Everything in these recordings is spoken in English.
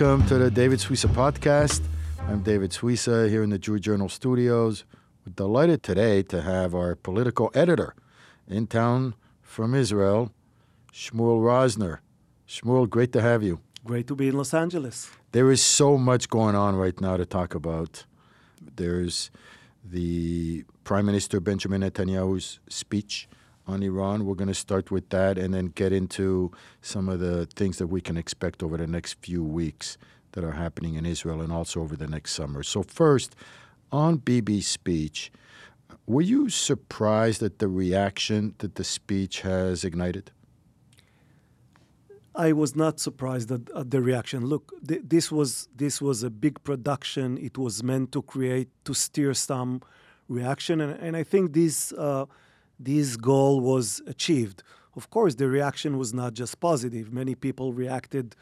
Welcome to the David Suissa podcast. I'm David Suissa here in the Jewish Journal studios. We're delighted today to have our political editor in town from Israel, Shmuel Rosner. Shmuel, great to have you. Great to be in Los Angeles. There is so much going on right now to talk about. There's the Prime Minister Benjamin Netanyahu's speech on Iran. We're going to start with that and then get into some of the things that we can expect over the next few weeks that are happening in Israel and also over the next summer. So, first, on Bibi's speech, were you surprised at the reaction that the speech has ignited? I was not surprised at, at the reaction. Look, th- this was this was a big production. It was meant to create to steer some reaction, and, and I think this uh, this goal was achieved. Of course, the reaction was not just positive. Many people reacted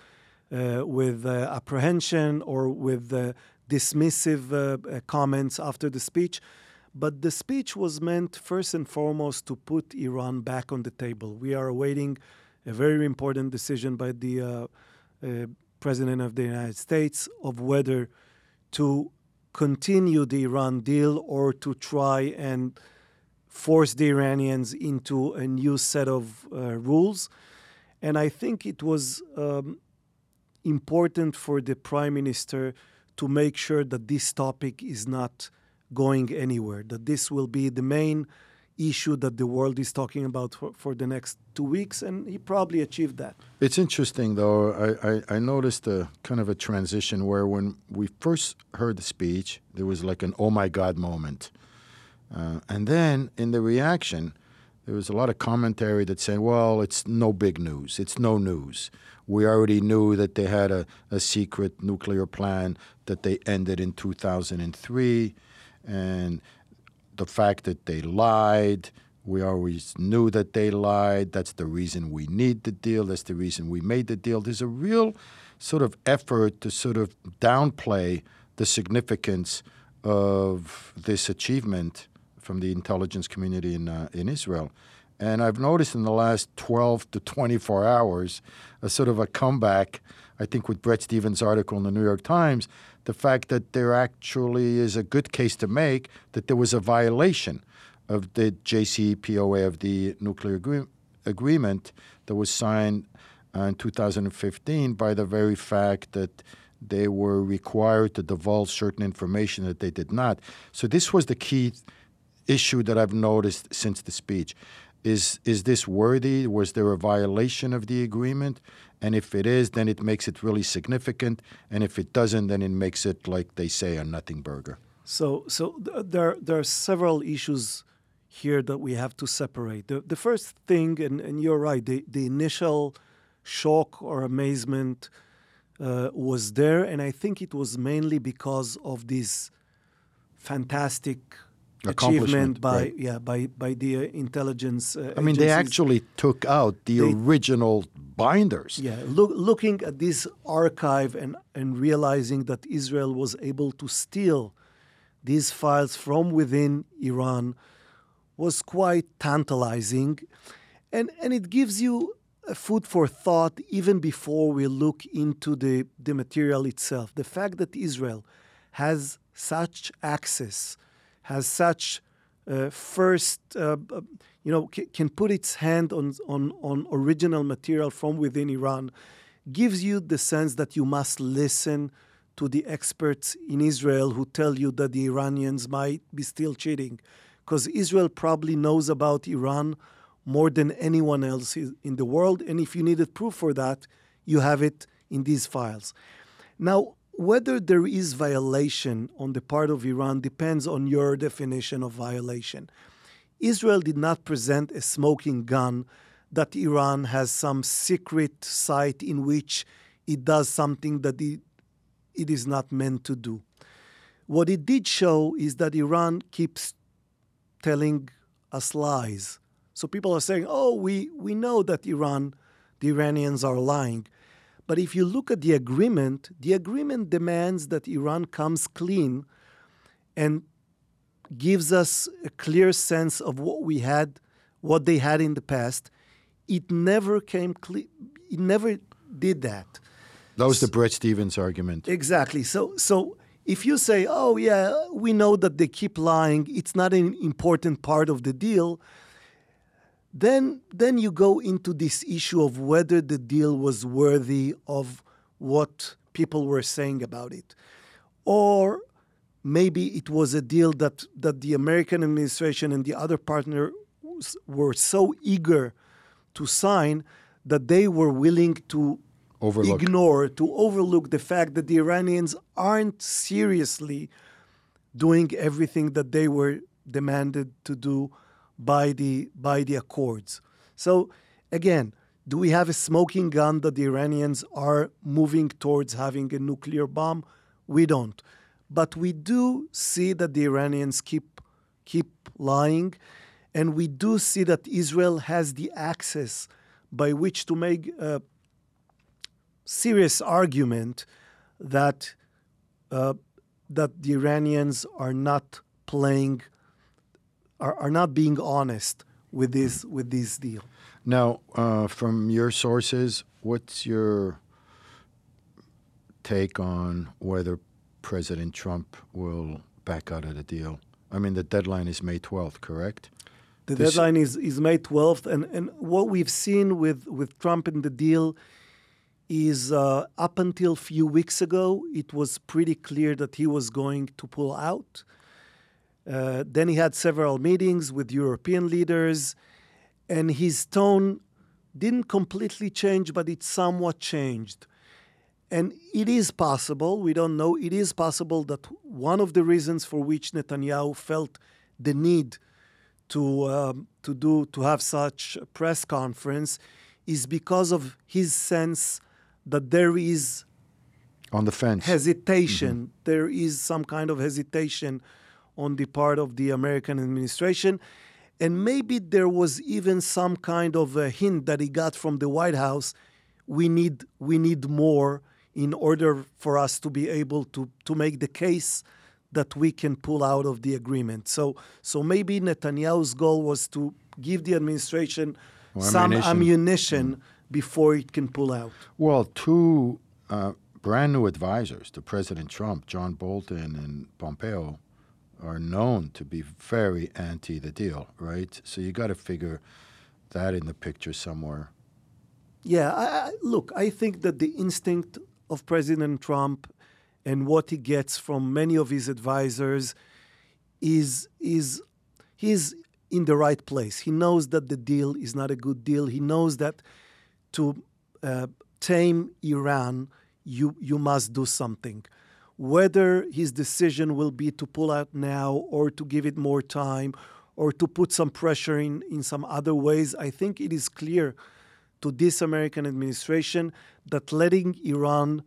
uh, with uh, apprehension or with uh, dismissive uh, comments after the speech. But the speech was meant first and foremost to put Iran back on the table. We are awaiting a very important decision by the uh, uh, President of the United States of whether to continue the Iran deal or to try and force the Iranians into a new set of uh, rules. And I think it was um, important for the Prime Minister to make sure that this topic is not going anywhere, that this will be the main issue that the world is talking about for, for the next two weeks, and he probably achieved that. It's interesting, though. I, I, I, noticed a kind of a transition where when we first heard the speech, there was like an oh my God moment. Uh, and then in the reaction, there was a lot of commentary that said, well, it's no big news. It's no news. We already knew that they had a, a secret nuclear plan that they ended in 2003. And the fact that they lied. We always knew that they lied. That's the reason we need the deal. That's the reason we made the deal. There's a real sort of effort to sort of downplay the significance of this achievement from the intelligence community in, uh, in Israel. And I've noticed in the last 12 to 24 hours a sort of a comeback, I think, with Bret Stephens' article in the New York Times, the fact that there actually is a good case to make that there was a violation of the JCPOA, of the nuclear agree- agreement that was signed uh, in 2015 by the very fact that they were required to divulge certain information that they did not. So this was the key issue that I've noticed since the speech. Is is this worthy? Was there a violation of the agreement? And if it is, then it makes it really significant. And if it doesn't, then it makes it like they say a nothing burger. So, so th- there there are several issues here that we have to separate. The, the first thing, and, and you're right, the, the initial shock or amazement uh, was there, and I think it was mainly because of this fantastic achievement by right. yeah by by the uh, intelligence. Uh, I mean, they actually took out the they, original binders. Yeah, look, looking at this archive and and realizing that Israel was able to steal these files from within Iran was quite tantalizing, and and it gives you food for thought even before we look into the the material itself. The fact that Israel has such access has such uh, first, uh, uh you know, c- can put its hand on, on, on original material from within Iran, gives you the sense that you must listen to the experts in Israel who tell you that the Iranians might be still cheating. Because Israel probably knows about Iran more than anyone else in the world. And if you needed proof for that, you have it in these files. Now, whether there is violation on the part of Iran depends on your definition of violation. Israel did not present a smoking gun that Iran has some secret site in which it does something that it, it is not meant to do. What it did show is that Iran keeps telling us lies. So people are saying, oh, we, we know that Iran, the Iranians are lying. But if you look at the agreement, the agreement demands that Iran comes clean and gives us a clear sense of what we had, what they had in the past. It never came clean. It never did that. That was the Bret Stephens argument. Exactly. So, so if you say, "Oh yeah, we know that they keep lying. It's not an important part of the deal," then then you go into this issue of whether the deal was worthy of what people were saying about it, or maybe it was a deal that that the American administration and the other partner were so eager to sign that they were willing to Overlook. ignore, to overlook the fact that the Iranians aren't seriously doing everything that they were demanded to do by the by the accords. So again, do we have a smoking gun that the Iranians are moving towards having a nuclear bomb? We don't. But we do see that the Iranians keep keep lying and we do see that Israel has the access by which to make a serious argument that uh, that the Iranians are not playing are, are not being honest with this with this deal. Now, uh, from your sources, what's your take on whether President Trump will back out of the deal? I mean, the deadline is May 12th, correct? The this deadline is, is May 12th, and, and what we've seen with, with Trump in the deal is uh, up until a few weeks ago, it was pretty clear that he was going to pull out. Uh, then he had several meetings with European leaders, and his tone didn't completely change, but it somewhat changed. And it is possible, we don't know, it is possible that one of the reasons for which Netanyahu felt the need to, um, to, do, to have such a press conference is because of his sense that there is on the fence hesitation. Mm-hmm. There is some kind of hesitation on the part of the American administration. And maybe there was even some kind of a hint that he got from the White House we need, we need more in order for us to be able to, to make the case that we can pull out of the agreement. So, so maybe Netanyahu's goal was to give the administration well, some ammunition, ammunition mm. before it can pull out. Well, two uh, brand new advisors to President Trump, John Bolton and Pompeo, are known to be very anti the deal, right? So you got to figure that in the picture somewhere. Yeah, I, I, look, I think that the instinct of President Trump and what he gets from many of his advisors is is he's in the right place. He knows that the deal is not a good deal. He knows that to uh, tame Iran, you you must do something whether his decision will be to pull out now or to give it more time or to put some pressure in, in some other ways, I think it is clear to this American administration that letting Iran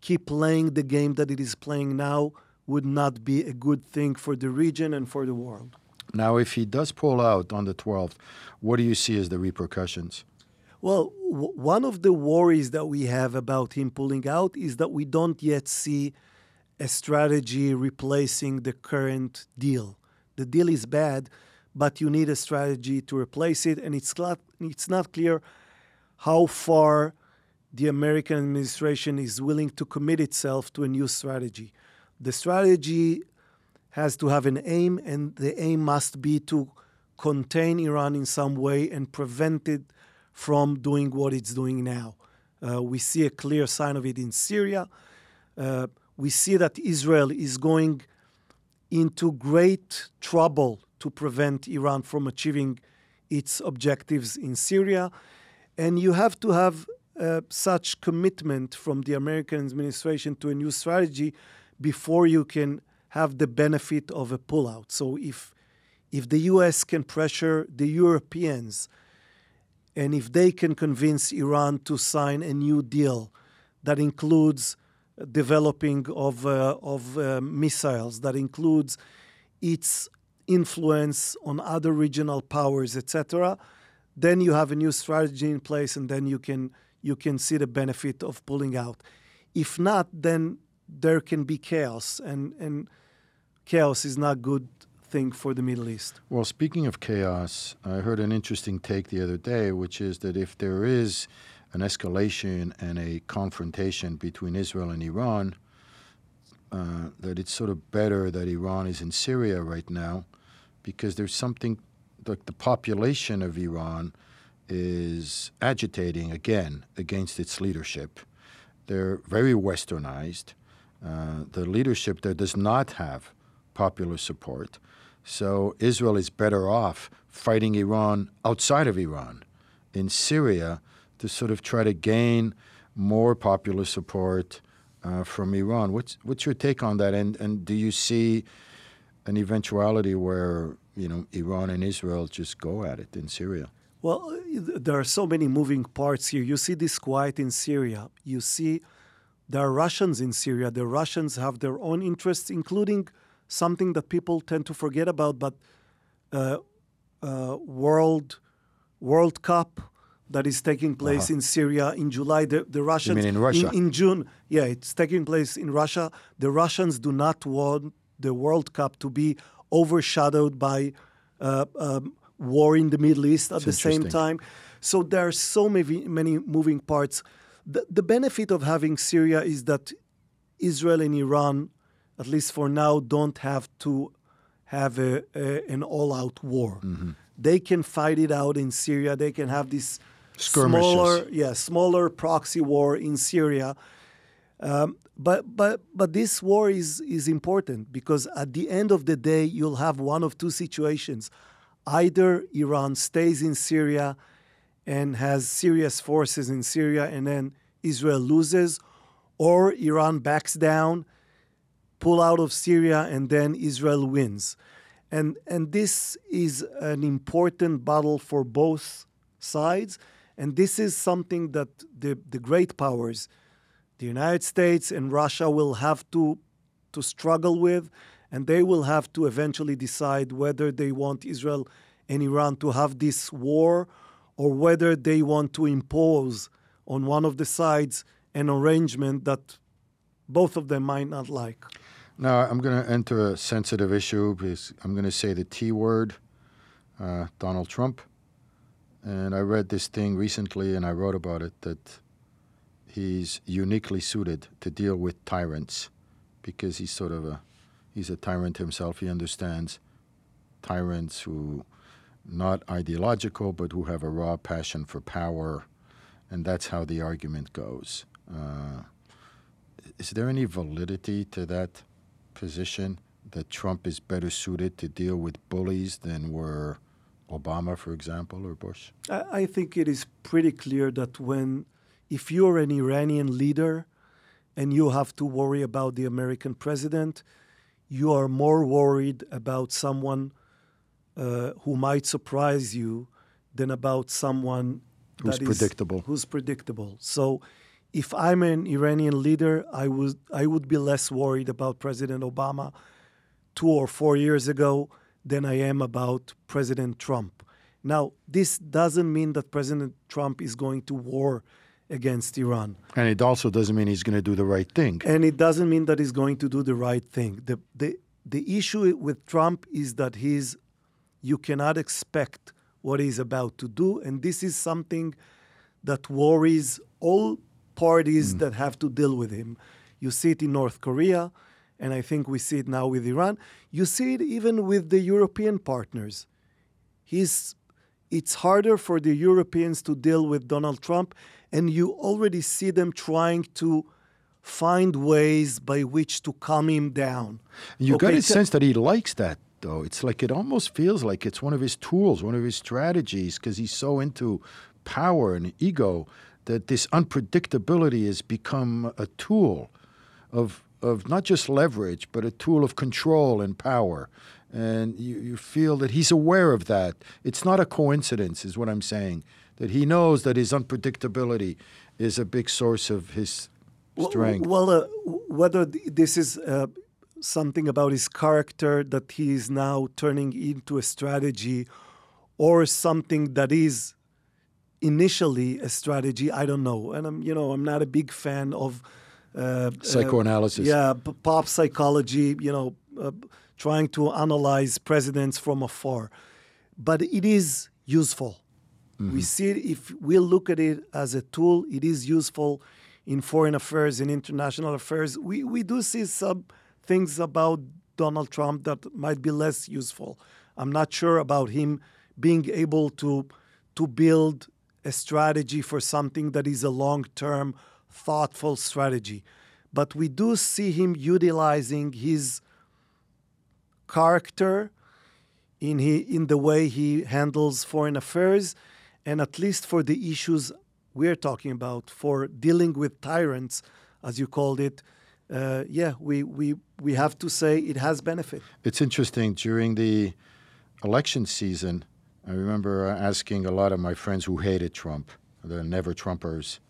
keep playing the game that it is playing now would not be a good thing for the region and for the world. Now, if he does pull out on the 12th, what do you see as the repercussions? Well, w- one of the worries that we have about him pulling out is that we don't yet see a strategy replacing the current deal. The deal is bad, but you need a strategy to replace it, and it's not, it's not clear how far the American administration is willing to commit itself to a new strategy. The strategy has to have an aim, and the aim must be to contain Iran in some way and prevent it from doing what it's doing now. Uh, we see a clear sign of it in Syria. Uh, we see that Israel is going into great trouble to prevent Iran from achieving its objectives in Syria. And you have to have uh, such commitment from the American administration to a new strategy before you can have the benefit of a pullout. So if if the US can pressure the Europeans and if they can convince Iran to sign a new deal that includes developing of, uh, of uh, missiles that includes its influence on other regional powers, etc., then you have a new strategy in place, and then you can you can see the benefit of pulling out. If not, then there can be chaos, and and chaos is not good thing for the Middle East. Well, speaking of chaos, I heard an interesting take the other day, which is that if there is an escalation and a confrontation between Israel and Iran, uh, that it's sort of better that Iran is in Syria right now because there's something like the population of Iran is agitating again against its leadership. They're very westernized. Uh, the leadership there does not have popular support. So Israel is better off fighting Iran outside of Iran, in Syria, to sort of try to gain more popular support uh, from Iran. What's what's your take on that? And and do you see an eventuality where you know Iran and Israel just go at it in Syria? Well, there are so many moving parts here. You see this quiet in Syria. You see there are Russians in Syria. The Russians have their own interests, including something that people tend to forget about, but uh, uh, World World Cup that is taking place uh-huh. in Syria in July. The, the Russians in Russia in, June. Yeah, it's taking place in Russia. The Russians do not want the World Cup to be overshadowed by uh, um, war in the Middle East at That's the same time. So there are so many many moving parts. The, the benefit of having Syria is that Israel and Iran, at least for now, don't have to have a, a an all-out war. Mm-hmm. They can fight it out in Syria. They can have this Skirmishes. smaller, yeah, smaller proxy war in Syria. Um, but but but this war is is important because at the end of the day, you'll have one of two situations: either Iran stays in Syria and has serious forces in Syria, and then Israel loses, or Iran backs down, pull out of Syria, and then Israel wins. And, and this is an important battle for both sides. And this is something that the, the great powers, the United States and Russia, will have to, to struggle with. And they will have to eventually decide whether they want Israel and Iran to have this war or whether they want to impose on one of the sides an arrangement that both of them might not like. Now, I'm going to enter a sensitive issue because I'm going to say the T word, uh, Donald Trump. And I read this thing recently and I wrote about it that he's uniquely suited to deal with tyrants because he's sort of a he's a tyrant himself. He understands tyrants who not ideological, but who have a raw passion for power, and that's how the argument goes. Uh, is there any validity to that position that Trump is better suited to deal with bullies than were Obama, for example, or Bush? I, think it is pretty clear that when, if you're an Iranian leader and you have to worry about the American president, you are more worried about someone uh, who might surprise you than about someone who's predictable. Who's predictable. So, if I'm an Iranian leader, I would I would be less worried about President Obama two or four years ago than I am about President Trump. Now, this doesn't mean that President Trump is going to war against Iran. And it also doesn't mean he's going to do the right thing. And it doesn't mean that he's going to do the right thing. The, the, the issue with Trump is that he's you cannot expect what he's about to do. And this is something that worries all parties mm. that have to deal with him. You see it in North Korea, and I think we see it now with Iran. You see it even with the European partners. He's, it's harder for the Europeans to deal with Donald Trump, and you already see them trying to find ways by which to calm him down. You okay, got a sense that he likes that though. It's like it almost feels like it's one of his tools, one of his strategies, because he's so into power and ego that this unpredictability has become a tool of of not just leverage, but a tool of control and power. And you, you feel that he's aware of that. It's not a coincidence, is what I'm saying. That he knows that his unpredictability is a big source of his strength. Well, uh, whether this is uh, something about his character that he is now turning into a strategy or something that is initially a strategy i don't know and i'm you know i'm not a big fan of uh, psychoanalysis uh, yeah pop psychology you know uh, trying to analyze presidents from afar but it is useful We see it, if we look at it as a tool, it is useful in foreign affairs and international affairs. We, we do see some things about Donald Trump that might be less useful. I'm not sure about him being able to, to build a strategy for something that is a long term, thoughtful strategy. But we do see him utilizing his character in, he, in the way he handles foreign affairs, and at least for the issues we're talking about, for dealing with tyrants, as you called it, uh, yeah, we, we, we have to say it has benefit. It's interesting. During the election season, I remember asking a lot of my friends who hated Trump, the never Trumpers,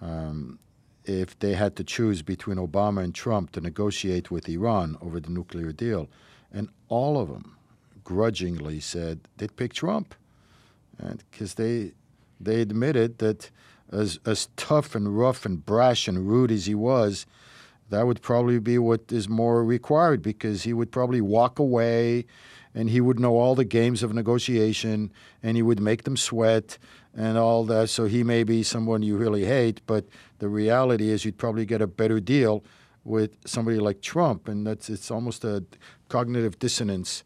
um, if they had to choose between Obama and Trump to negotiate with Iran over the nuclear deal. And all of them grudgingly said they'd pick Trump. Because they, they admitted that as, as tough and rough and brash and rude as he was, that would probably be what is more required because he would probably walk away and he would know all the games of negotiation and he would make them sweat and all that. So he may be someone you really hate, but the reality is you'd probably get a better deal with somebody like Trump, and that's it's almost a cognitive dissonance,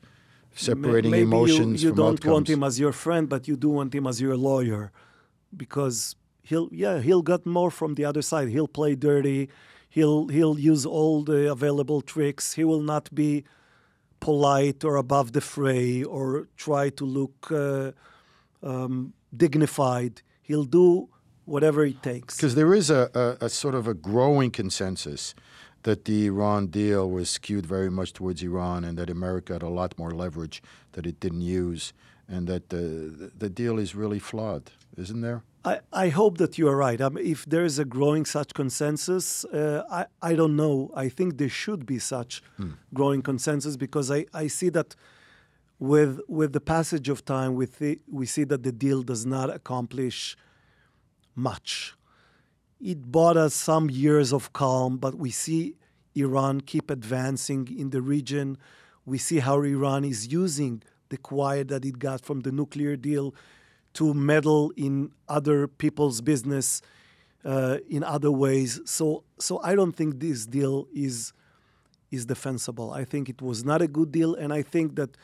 separating Maybe emotions you, you don't outcomes. want him as your friend, but you do want him as your lawyer, because he'll yeah he'll get more from the other side. He'll play dirty. He'll he'll use all the available tricks. He will not be polite or above the fray or try to look uh, um, dignified. He'll do whatever it takes. Because there is a, a, a sort of a growing consensus that the Iran deal was skewed very much towards Iran and that America had a lot more leverage that it didn't use and that the, the deal is really flawed, isn't there? I, I hope that you are right. I mean, if there is a growing such consensus, uh, I, I don't know. I think there should be such growing consensus because I, I see that with with the passage of time, we, th- we see that the deal does not accomplish much. It bought us some years of calm, but we see Iran keep advancing in the region. We see how Iran is using the quiet that it got from the nuclear deal to meddle in other people's business uh, in other ways. So, so I don't think this deal is is defensible. I think it was not a good deal, and I think that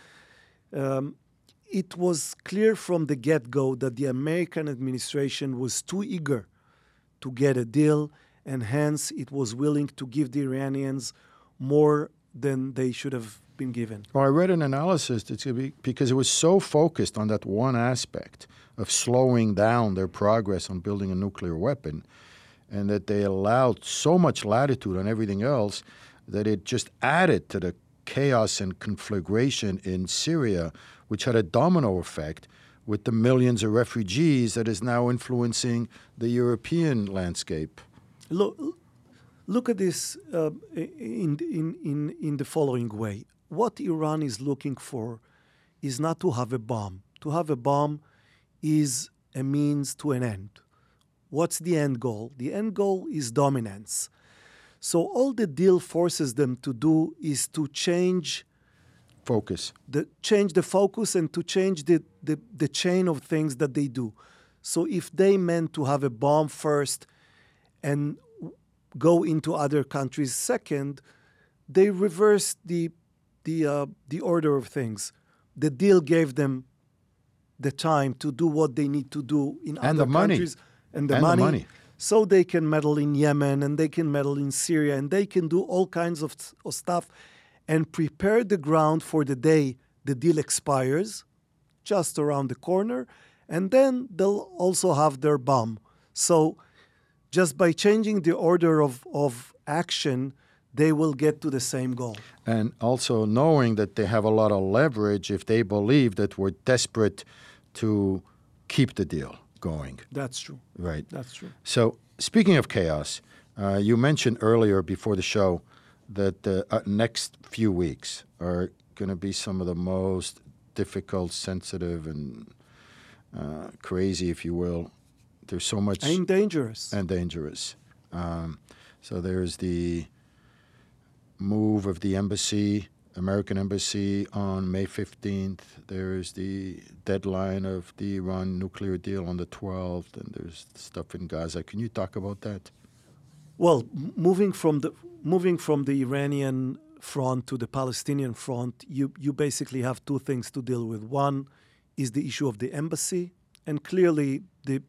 um, it was clear from the get go that the American administration was too eager to get a deal, and hence it was willing to give the Iranians more than they should have been given. Well, I read an analysis gonna be, because it was so focused on that one aspect of slowing down their progress on building a nuclear weapon, and that they allowed so much latitude on everything else that it just added to the chaos and conflagration in Syria, which had a domino effect with the millions of refugees that is now influencing the European landscape. Look, look at this uh, in, in, in, in the following way. What Iran is looking for is not to have a bomb. To have a bomb is a means to an end. What's the end goal? The end goal is dominance. So all the deal forces them to do is to change Focus. the change the focus and to change the, the, the chain of things that they do. So if they meant to have a bomb first and go into other countries second, they reversed the the uh, the order of things. The deal gave them the time to do what they need to do in And other the countries and the And the money. money. So they can meddle in Yemen and they can meddle in Syria and they can do all kinds of, of stuff and prepare the ground for the day the deal expires, just around the corner, and then they'll also have their bomb. So just by changing the order of, of action, they will get to the same goal. and also knowing that they have a lot of leverage if they believe that we're desperate to keep the deal going. That's true. Right. That's true. So, speaking of chaos, uh, you mentioned earlier before the show that the uh, next few weeks are going to be some of the most difficult, sensitive, and uh, crazy, if you will. There's so much And dangerous. and dangerous. Um, so there's the move of the embassy American embassy on May 15th. There is the deadline of the Iran nuclear deal on the 12th, and there's stuff in Gaza. Can you talk about that? Well, moving from the moving from the Iranian front to the Palestinian front, you you basically have two things to deal with. One is the issue of the embassy, and clearly the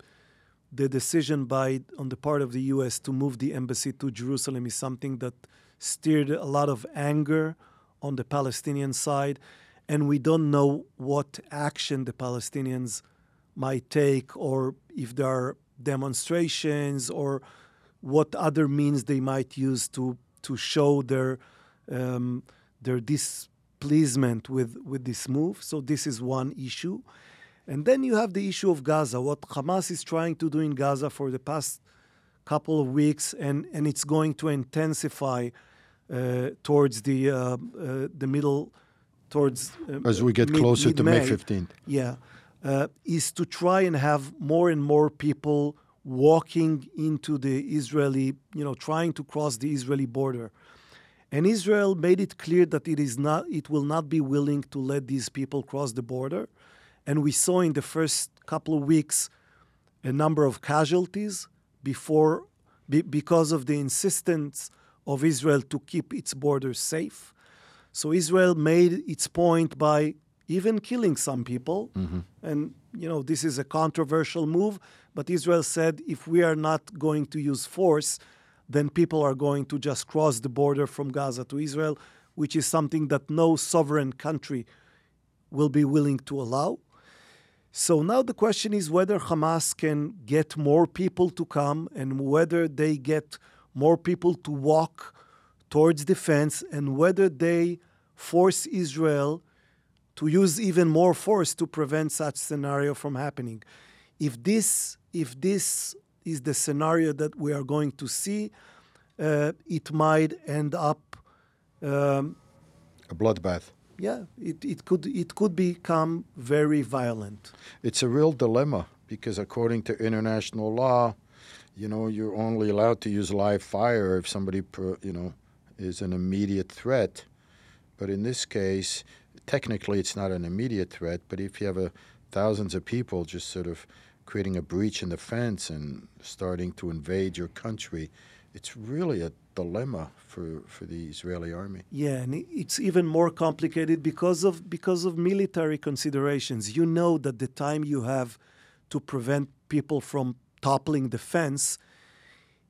the decision by on the part of the U.S. to move the embassy to Jerusalem is something that stirred a lot of anger on the Palestinian side, and we don't know what action the Palestinians might take or if there are demonstrations or what other means they might use to to show their um, their displeasement with with this move. So this is one issue, and then you have the issue of Gaza. What Hamas is trying to do in Gaza for the past couple of weeks, and and it's going to intensify towards the uh, uh, the middle, towards as we get mid, closer to May fifteenth. Yeah, is to try and have more and more people walking into the Israeli, you know, trying to cross the Israeli border. And Israel made it clear that it is not, it will not be willing to let these people cross the border. And we saw in the first couple of weeks a number of casualties before, be, because of the insistence of Israel to keep its borders safe. So Israel made its point by even killing some people. Mm-hmm. And, you know, this is a controversial move, but Israel said if we are not going to use force, then people are going to just cross the border from Gaza to Israel, which is something that no sovereign country will be willing to allow. So now the question is whether Hamas can get more people to come and whether they get more people to walk towards defense and whether they force Israel to use even more force to prevent such scenario from happening. If this if this is the scenario that we are going to see, uh, it might end up um, a bloodbath. Yeah, it, it could it could become very violent. It's a real dilemma because according to international law, you know, you're only allowed to use live fire if somebody, you know, is an immediate threat. But in this case, technically it's not an immediate threat, but if you have a, thousands of people just sort of creating a breach in the fence and starting to invade your country, it's really a dilemma for, for the Israeli army. Yeah, and it's even more complicated because of because of military considerations. You know that the time you have to prevent people from toppling the fence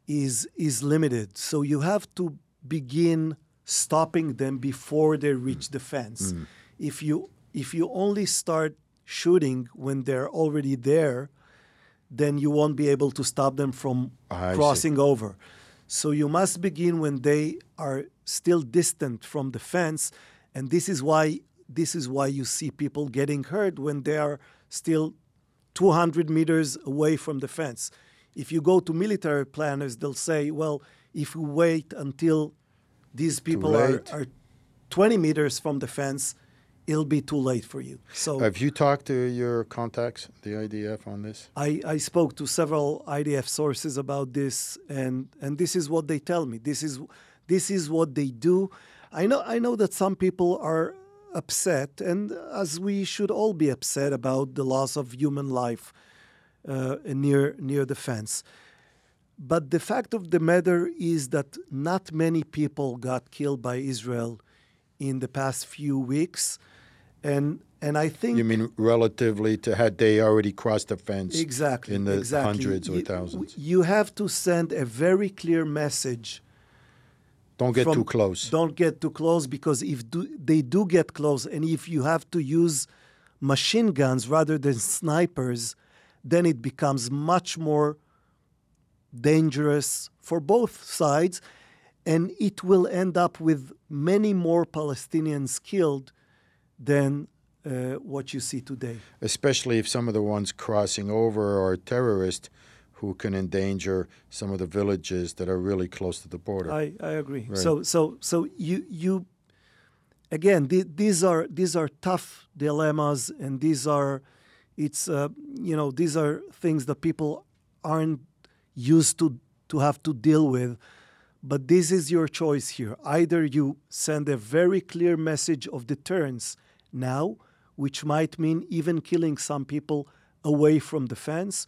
is is limited. So you have to begin stopping them before they reach the fence. Mm. If you if you only start shooting when they're already there, then you won't be able to stop them from I crossing see. over. So you must begin when they are still distant from the fence, and this is why this is why you see people getting hurt when they are still 200 meters away from the fence. If you go to military planners, they'll say, well, if we wait until these people are, are 20 meters from the fence, it'll be too late for you. So Have you talked to your contacts, the IDF, on this? I, I spoke to several IDF sources about this, and, and this is what they tell me. This is this is what they do. I know I know that some people are upset, and as we should all be upset about the loss of human life uh, near near the fence. But the fact of the matter is that not many people got killed by Israel in the past few weeks, and and I think You mean relatively to had they already crossed the fence exactly in the exactly. hundreds or You- thousands? You have to send a very clear message. Don't get from- too close. Don't get too close because if do, they do get close, and if you have to use machine guns rather than snipers, then it becomes much more dangerous for both sides, and it will end up with many more Palestinians killed than uh, what you see today. especially if some of the ones crossing over are terrorists who can endanger some of the villages that are really close to the border. I, I agree. Right. So so so you you again th- these are these are tough dilemmas and these are it's uh, you know these are things that people aren't used to to have to deal with But this is your choice here. Either you send a very clear message of deterrence now, which might mean even killing some people away from the fence,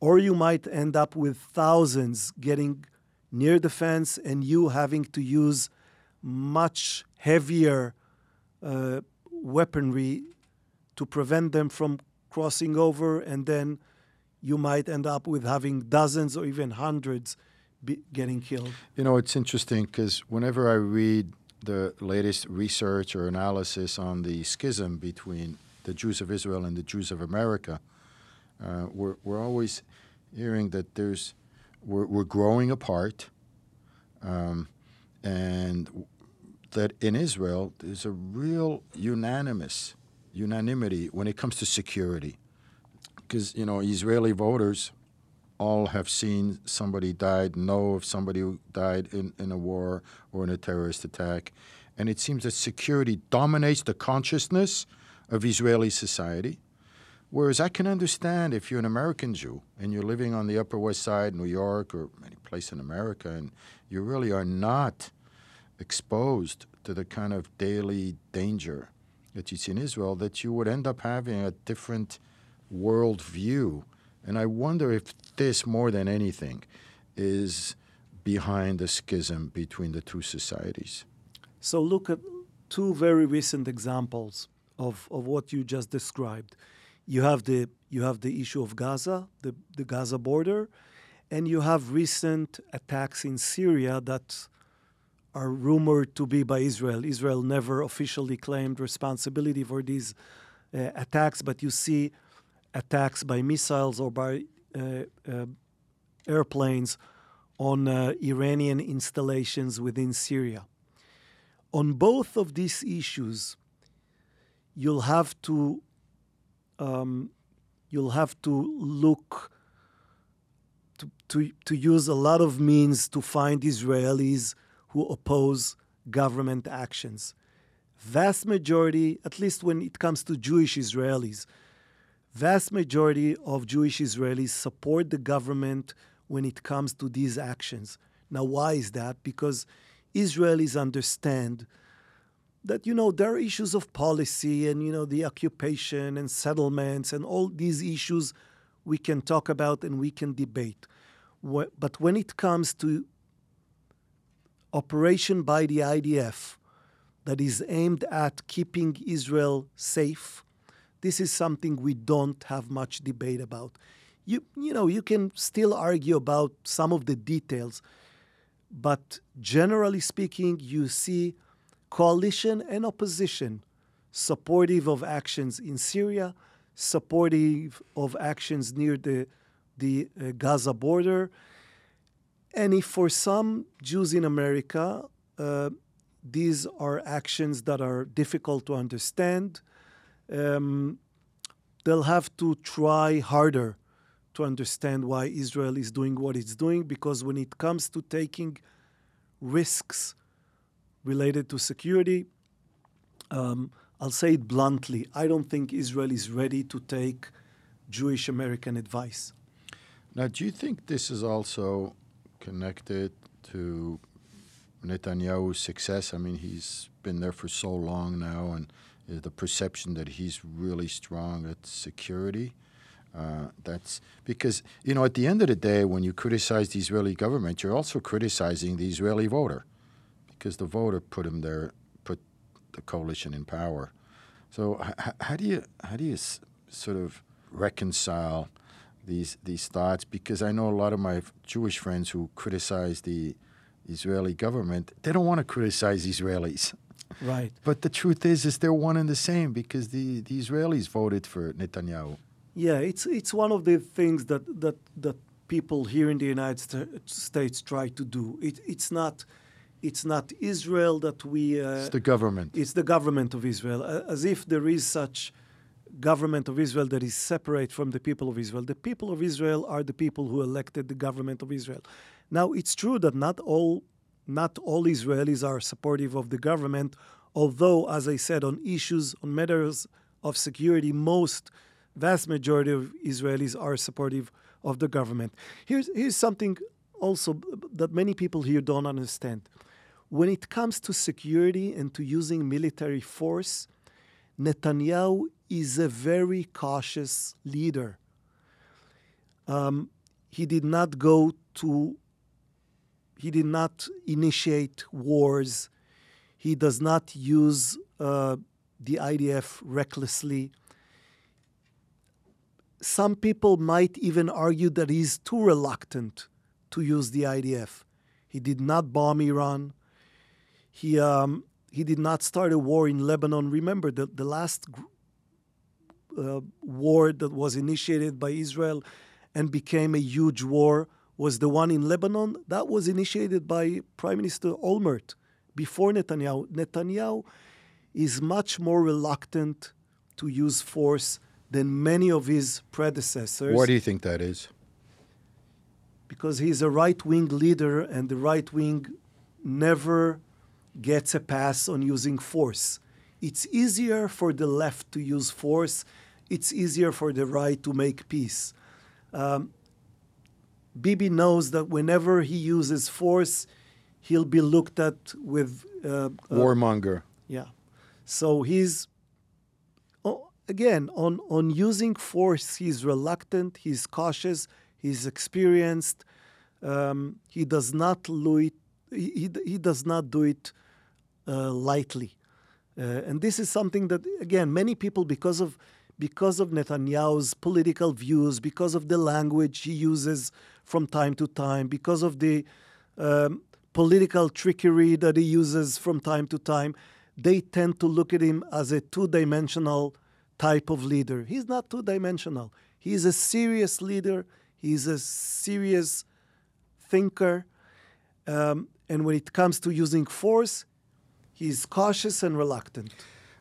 or you might end up with thousands getting near the fence and you having to use much heavier uh, weaponry to prevent them from crossing over, and then you might end up with having dozens or even hundreds getting killed. You know, it's interesting because whenever I read the latest research or analysis on the schism between the Jews of Israel and the Jews of America, uh, we're, we're always hearing that there's we're, we're growing apart, um, and that in Israel there's a real unanimous unanimity when it comes to security, because you know Israeli voters all have seen somebody died, know of somebody who died in, in a war or in a terrorist attack. And it seems that security dominates the consciousness of Israeli society. Whereas I can understand if you're an American Jew and you're living on the Upper West Side, New York, or any place in America, and you really are not exposed to the kind of daily danger that you see in Israel, that you would end up having a different world view and I wonder if this, more than anything, is behind the schism between the two societies. So look at two very recent examples of, of what you just described. You have the you have the issue of Gaza, the, the Gaza border, and you have recent attacks in Syria that are rumored to be by Israel. Israel never officially claimed responsibility for these uh, attacks, but you see attacks by missiles or by uh, uh, airplanes on uh, Iranian installations within Syria. On both of these issues, you'll have to um, you'll have to look to, to, to use a lot of means to find Israelis who oppose government actions. Vast majority, at least when it comes to Jewish Israelis, vast majority of Jewish Israelis support the government when it comes to these actions. Now, why is that? Because Israelis understand that you know there are issues of policy and you know the occupation and settlements and all these issues we can talk about and we can debate. But when it comes to operation by the IDF that is aimed at keeping Israel safe, this is something we don't have much debate about. You, you know, you can still argue about some of the details, but generally speaking, you see coalition and opposition supportive of actions in Syria, supportive of actions near the, the uh, Gaza border. And if for some Jews in America, uh, these are actions that are difficult to understand, um, they'll have to try harder to understand why Israel is doing what it's doing because when it comes to taking risks related to security, um, I'll say it bluntly, I don't think Israel is ready to take Jewish American advice. Now, do you think this is also connected to Netanyahu's success? I mean, he's been there for so long now, and the perception that he's really strong at security. Uh, that's because you know at the end of the day, when you criticize the Israeli government, you're also criticizing the Israeli voter, because the voter put him there, put the coalition in power. So h- how do you how do you s- sort of reconcile these these thoughts? Because I know a lot of my Jewish friends who criticize the Israeli government, they don't want to criticize Israelis. Right. But the truth is, is they're one and the same because the, the Israelis voted for Netanyahu. Yeah, it's it's one of the things that that that people here in the United States try to do. It, it's not it's not Israel that we. Uh, it's the government. It's the government of Israel, as if there is such government of Israel that is separate from the people of Israel. The people of Israel are the people who elected the government of Israel. Now, it's true that not all not all Israelis are supportive of the government, although, as I said, on issues, on matters of security, most vast majority of Israelis are supportive of the government. Here's, here's something also that many people here don't understand. When it comes to security and to using military force, Netanyahu is a very cautious leader. Um, he did not go to, he did not initiate wars. He does not use uh, the IDF recklessly. Some people might even argue that he's too reluctant to use the IDF. He did not bomb Iran. He, um, he did not start a war in Lebanon. Remember, the, the last uh, war that was initiated by Israel and became a huge war was the one in Lebanon. That was initiated by Prime Minister Olmert before Netanyahu. Netanyahu is much more reluctant to use force than many of his predecessors. Why do you think that is? Because he's a right wing leader, and the right wing never gets a pass on using force. It's easier for the left to use force, it's easier for the right to make peace. Um, Bibi knows that whenever he uses force, he'll be looked at with uh, uh, warmonger. Yeah, so he's oh, again on on using force. He's reluctant. He's cautious. He's experienced. Um, he does not do it. He, he, does not do it uh, lightly, uh, and this is something that again many people because of because of Netanyahu's political views, because of the language he uses from time to time, because of the um, political trickery that he uses from time to time, they tend to look at him as a two dimensional type of leader. He's not two dimensional. He's a serious leader, he's a serious thinker. Um, and when it comes to using force, he's cautious and reluctant.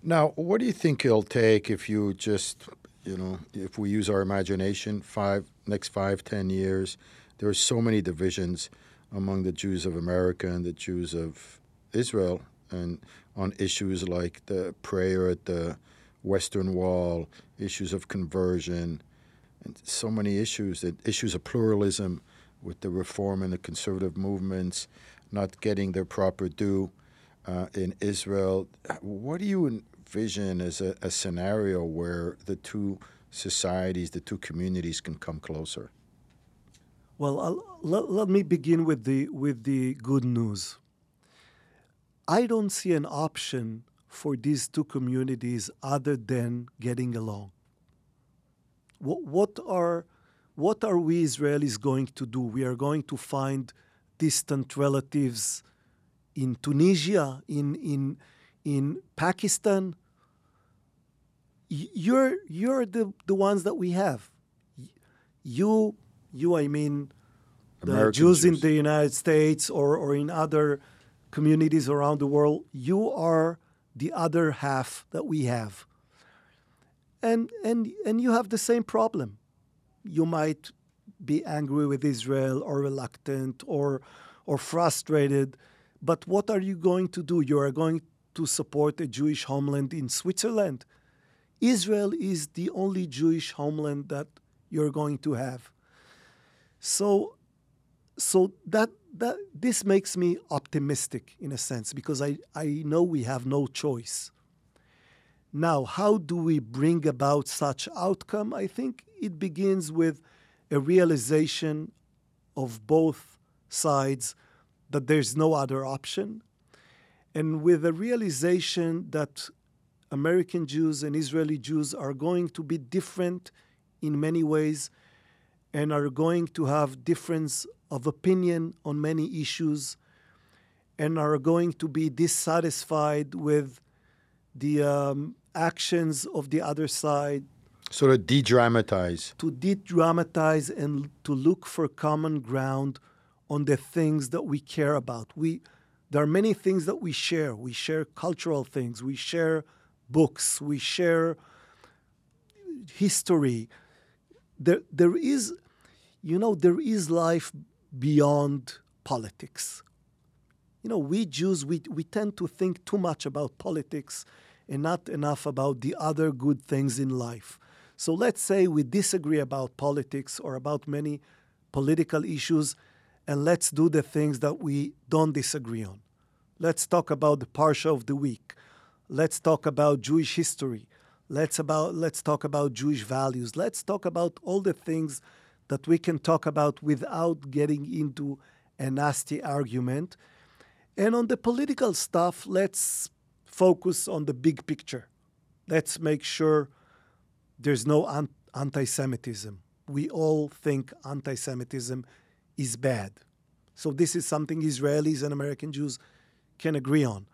Now, what do you think it'll take if you just, you know, if we use our imagination, five next five, ten years? There are so many divisions among the Jews of America and the Jews of Israel, and on issues like the prayer at the Western Wall, issues of conversion, and so many issues that issues of pluralism with the reform and the conservative movements not getting their proper due uh, in Israel. What do you envision as a, a scenario where the two societies, the two communities can come closer? Well, let, let me begin with the with the good news. I don't see an option for these two communities other than getting along. What, what are what are we Israelis going to do? We are going to find distant relatives in Tunisia, in in in Pakistan. You're you're the, the ones that we have. You you I mean the American Jews, in the United States or, or in other communities around the world, you are the other half that we have. And and and you have the same problem. You might be angry with Israel or reluctant or or frustrated, but what are you going to do? You are going to support a Jewish homeland in Switzerland. Israel is the only Jewish homeland that you're going to have. So so that that this makes me optimistic in a sense because I, I know we have no choice. Now, how do we bring about such outcome? I think it begins with a realization of both sides that there's no other option, and with a realization that American Jews and Israeli Jews are going to be different in many ways and are going to have difference of opinion on many issues and are going to be dissatisfied with the um, actions of the other side Sort of de-dramatize. to de-dramatize and to look for common ground on the things that we care about. We there are many things that we share. We share cultural things. We share books. We share history. There there is you know there is life beyond politics. You know, we Jews we, we tend to think too much about politics and not enough about the other good things in life. So let's say we disagree about politics or about many political issues, and let's do the things that we don't disagree on. Let's talk about the Parsha of the week. Let's talk about Jewish history. Let's, about, let's talk about Jewish values. Let's talk about all the things that we can talk about without getting into a nasty argument. And on the political stuff, let's focus on the big picture. Let's make sure there's no anti Semitism. We all think anti Semitism is bad. So, this is something Israelis and American Jews can agree on.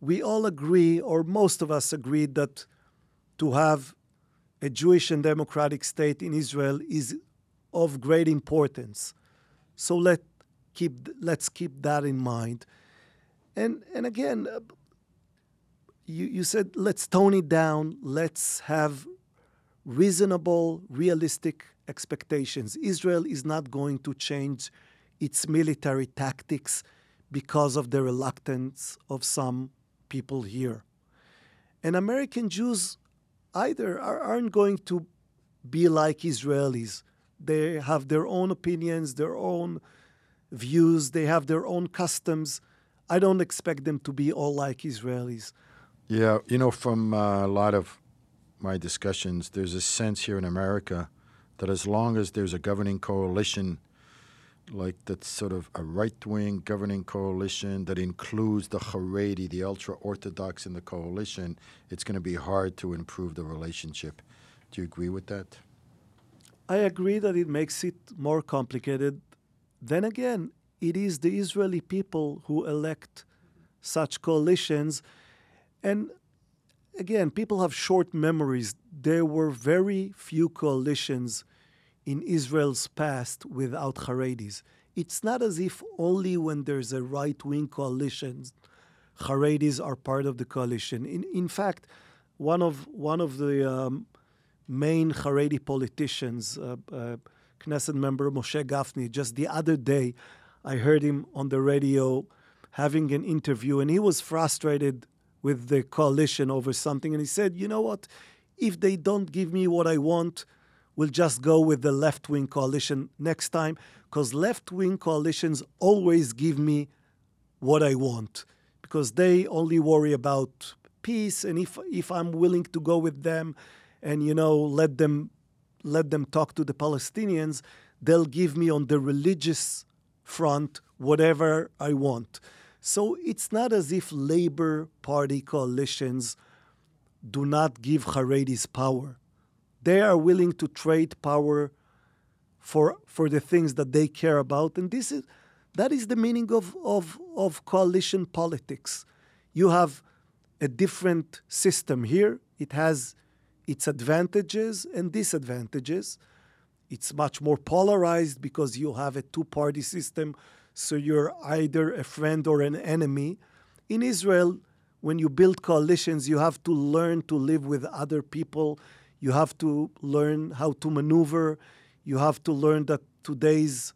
We all agree, or most of us agree, that to have a Jewish and democratic state in Israel is of great importance. So let keep let's keep that in mind. And and again, uh, you you said let's tone it down. Let's have reasonable, realistic expectations. Israel is not going to change its military tactics because of the reluctance of some people here. And American Jews either aren't going to be like Israelis. They have their own opinions, their own views, they have their own customs. I don't expect them to be all like Israelis. Yeah, you know, from uh, a lot of my discussions, there's a sense here in America that as long as there's a governing coalition, like that's sort of a right wing governing coalition that includes the Haredi, the ultra Orthodox in the coalition, it's going to be hard to improve the relationship. Do you agree with that? I agree that it makes it more complicated. Then again, it is the Israeli people who elect such coalitions. And again, people have short memories. There were very few coalitions in Israel's past without Haredis. It's not as if only when there's a right wing coalition, Haredis are part of the coalition. In, in fact, one of, one of the um, main Haredi politicians, uh, uh, Knesset member Moshe Gafni, just the other day, I heard him on the radio having an interview, and he was frustrated with the coalition over something. And he said, You know what? If they don't give me what I want, we'll just go with the left wing coalition next time, because left wing coalitions always give me what I want, because they only worry about peace. And if, if I'm willing to go with them, and you know let them let them talk to the Palestinians, they'll give me on the religious front whatever I want. So it's not as if Labor Party coalitions do not give Haredis power. They are willing to trade power for for the things that they care about, and this is that is the meaning of, of, of coalition politics. You have a different system here. It has its advantages and disadvantages. It's much more polarized because you have a two party system, so you're either a friend or an enemy. In Israel, when you build coalitions, you have to learn to live with other people. You have to learn how to maneuver. You have to learn that today's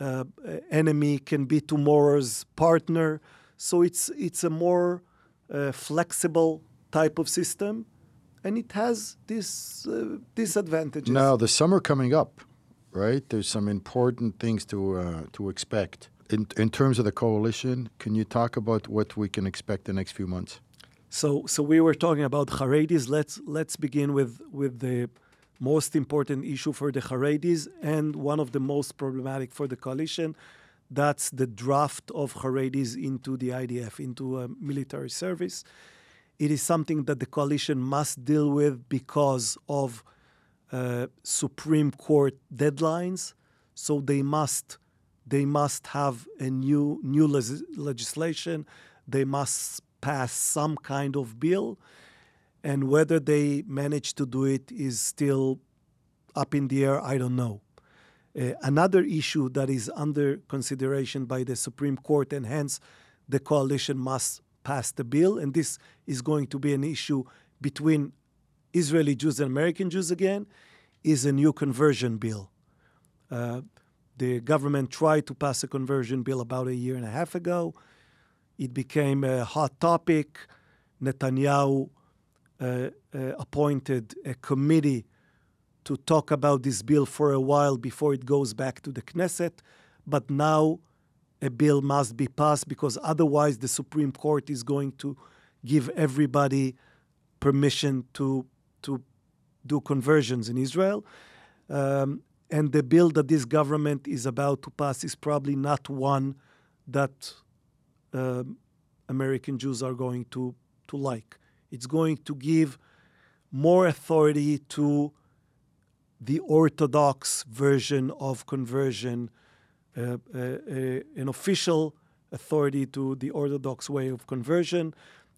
uh, enemy can be tomorrow's partner. So it's, it's a more uh, flexible type of system and it has these uh, disadvantages. Now, the summer coming up, right? There's some important things to uh, to expect in in terms of the coalition. Can you talk about what we can expect the next few months? So, so we were talking about Haredis. Let's let's begin with with the most important issue for the Haredis and one of the most problematic for the coalition. That's the draft of Haredis into the IDF, into military service. It is something that the coalition must deal with because of uh, Supreme Court deadlines. So they must they must have a new new legislation. They must pass some kind of bill, and whether they manage to do it is still up in the air. I don't know. Uh, another issue that is under consideration by the Supreme Court, and hence the coalition must pass the bill, and this is going to be an issue between Israeli Jews and American Jews again, is a new conversion bill. Uh, the government tried to pass a conversion bill about a year and a half ago. It became a hot topic. Netanyahu uh, uh, appointed a committee to talk about this bill for a while before it goes back to the Knesset. but now a bill must be passed because otherwise the Supreme Court is going to give everybody permission to to do conversions in Israel. Um, and the bill that this government is about to pass is probably not one that uh, American Jews are going to, to like. It's going to give more authority to the Orthodox version of conversion, uh, uh, uh, an official authority to the Orthodox way of conversion.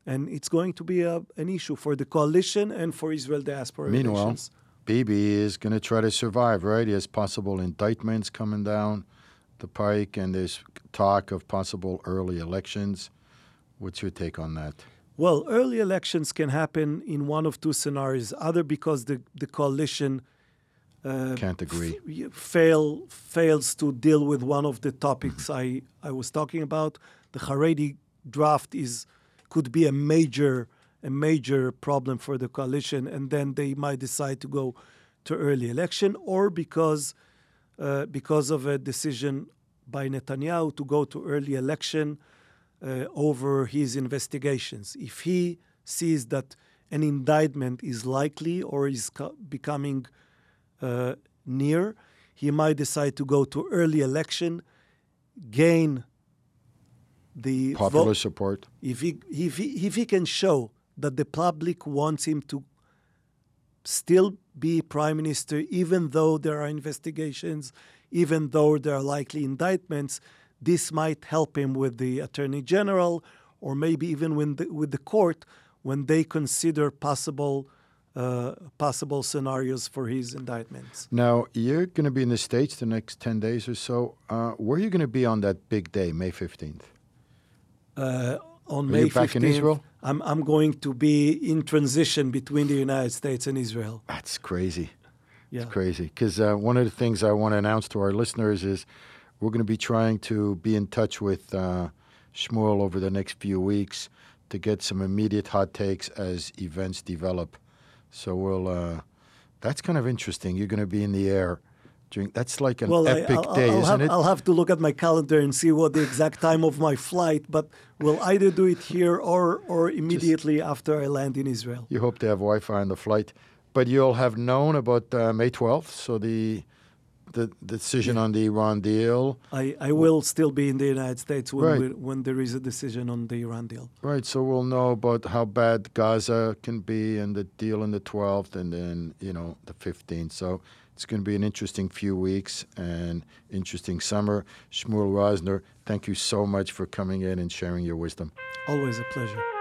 And it's going to be a, an issue for the coalition and for Israel diaspora Meanwhile, relations. Bibi is going to try to survive, right? He has possible indictments coming down the pike, and there's talk of possible early elections. What's your take on that? Well, early elections can happen in one of two scenarios: either because the the coalition uh, Can't agree. f- fail fails to deal with one of the topics I I was talking about. The Haredi draft is could be a major a major problem for the coalition, and then they might decide to go to early election, or because uh, because of a decision by Netanyahu to go to early election uh, over his investigations. If he sees that an indictment is likely or is co- becoming uh, near, he might decide to go to early election, gain the Popular support. If he, if, he, if he can show that the public wants him to still be prime minister, even though there are investigations, even though there are likely indictments, this might help him with the attorney general or maybe even with the, with the court when they consider possible uh, possible scenarios for his indictments. Now, you're going to be in the States the next 10 days or so. Uh, where are you going to be on that big day, May 15th? Uh, on Are May you back in 15th, Israel? I'm, I'm going to be in transition between the United States and Israel. That's crazy. Yeah. It's crazy. Because uh, one of the things I want to announce to our listeners is we're going to be trying to be in touch with uh, Shmuel over the next few weeks to get some immediate hot takes as events develop. So we'll. Uh, that's kind of interesting. You're going to be in the air. During, that's like an Well, I, epic I'll, day, I'll isn't have, it? I'll have to look at my calendar and see what the exact time of my flight, but we'll either do it here or, or immediately after I land in Israel. You hope to have Wi-Fi on the flight, but you'll have known about uh, May 12th. So the the decision on the Iran deal, I, I will still be in the United States when, Right. we, when there is a decision on the Iran deal. right? So we'll know about how bad Gaza can be, and the deal on the 12th, and then you know the 15th. So it's going to be an interesting few weeks and interesting summer. Shmuel Rosner, thank you so much for coming in and sharing your wisdom. Always a pleasure.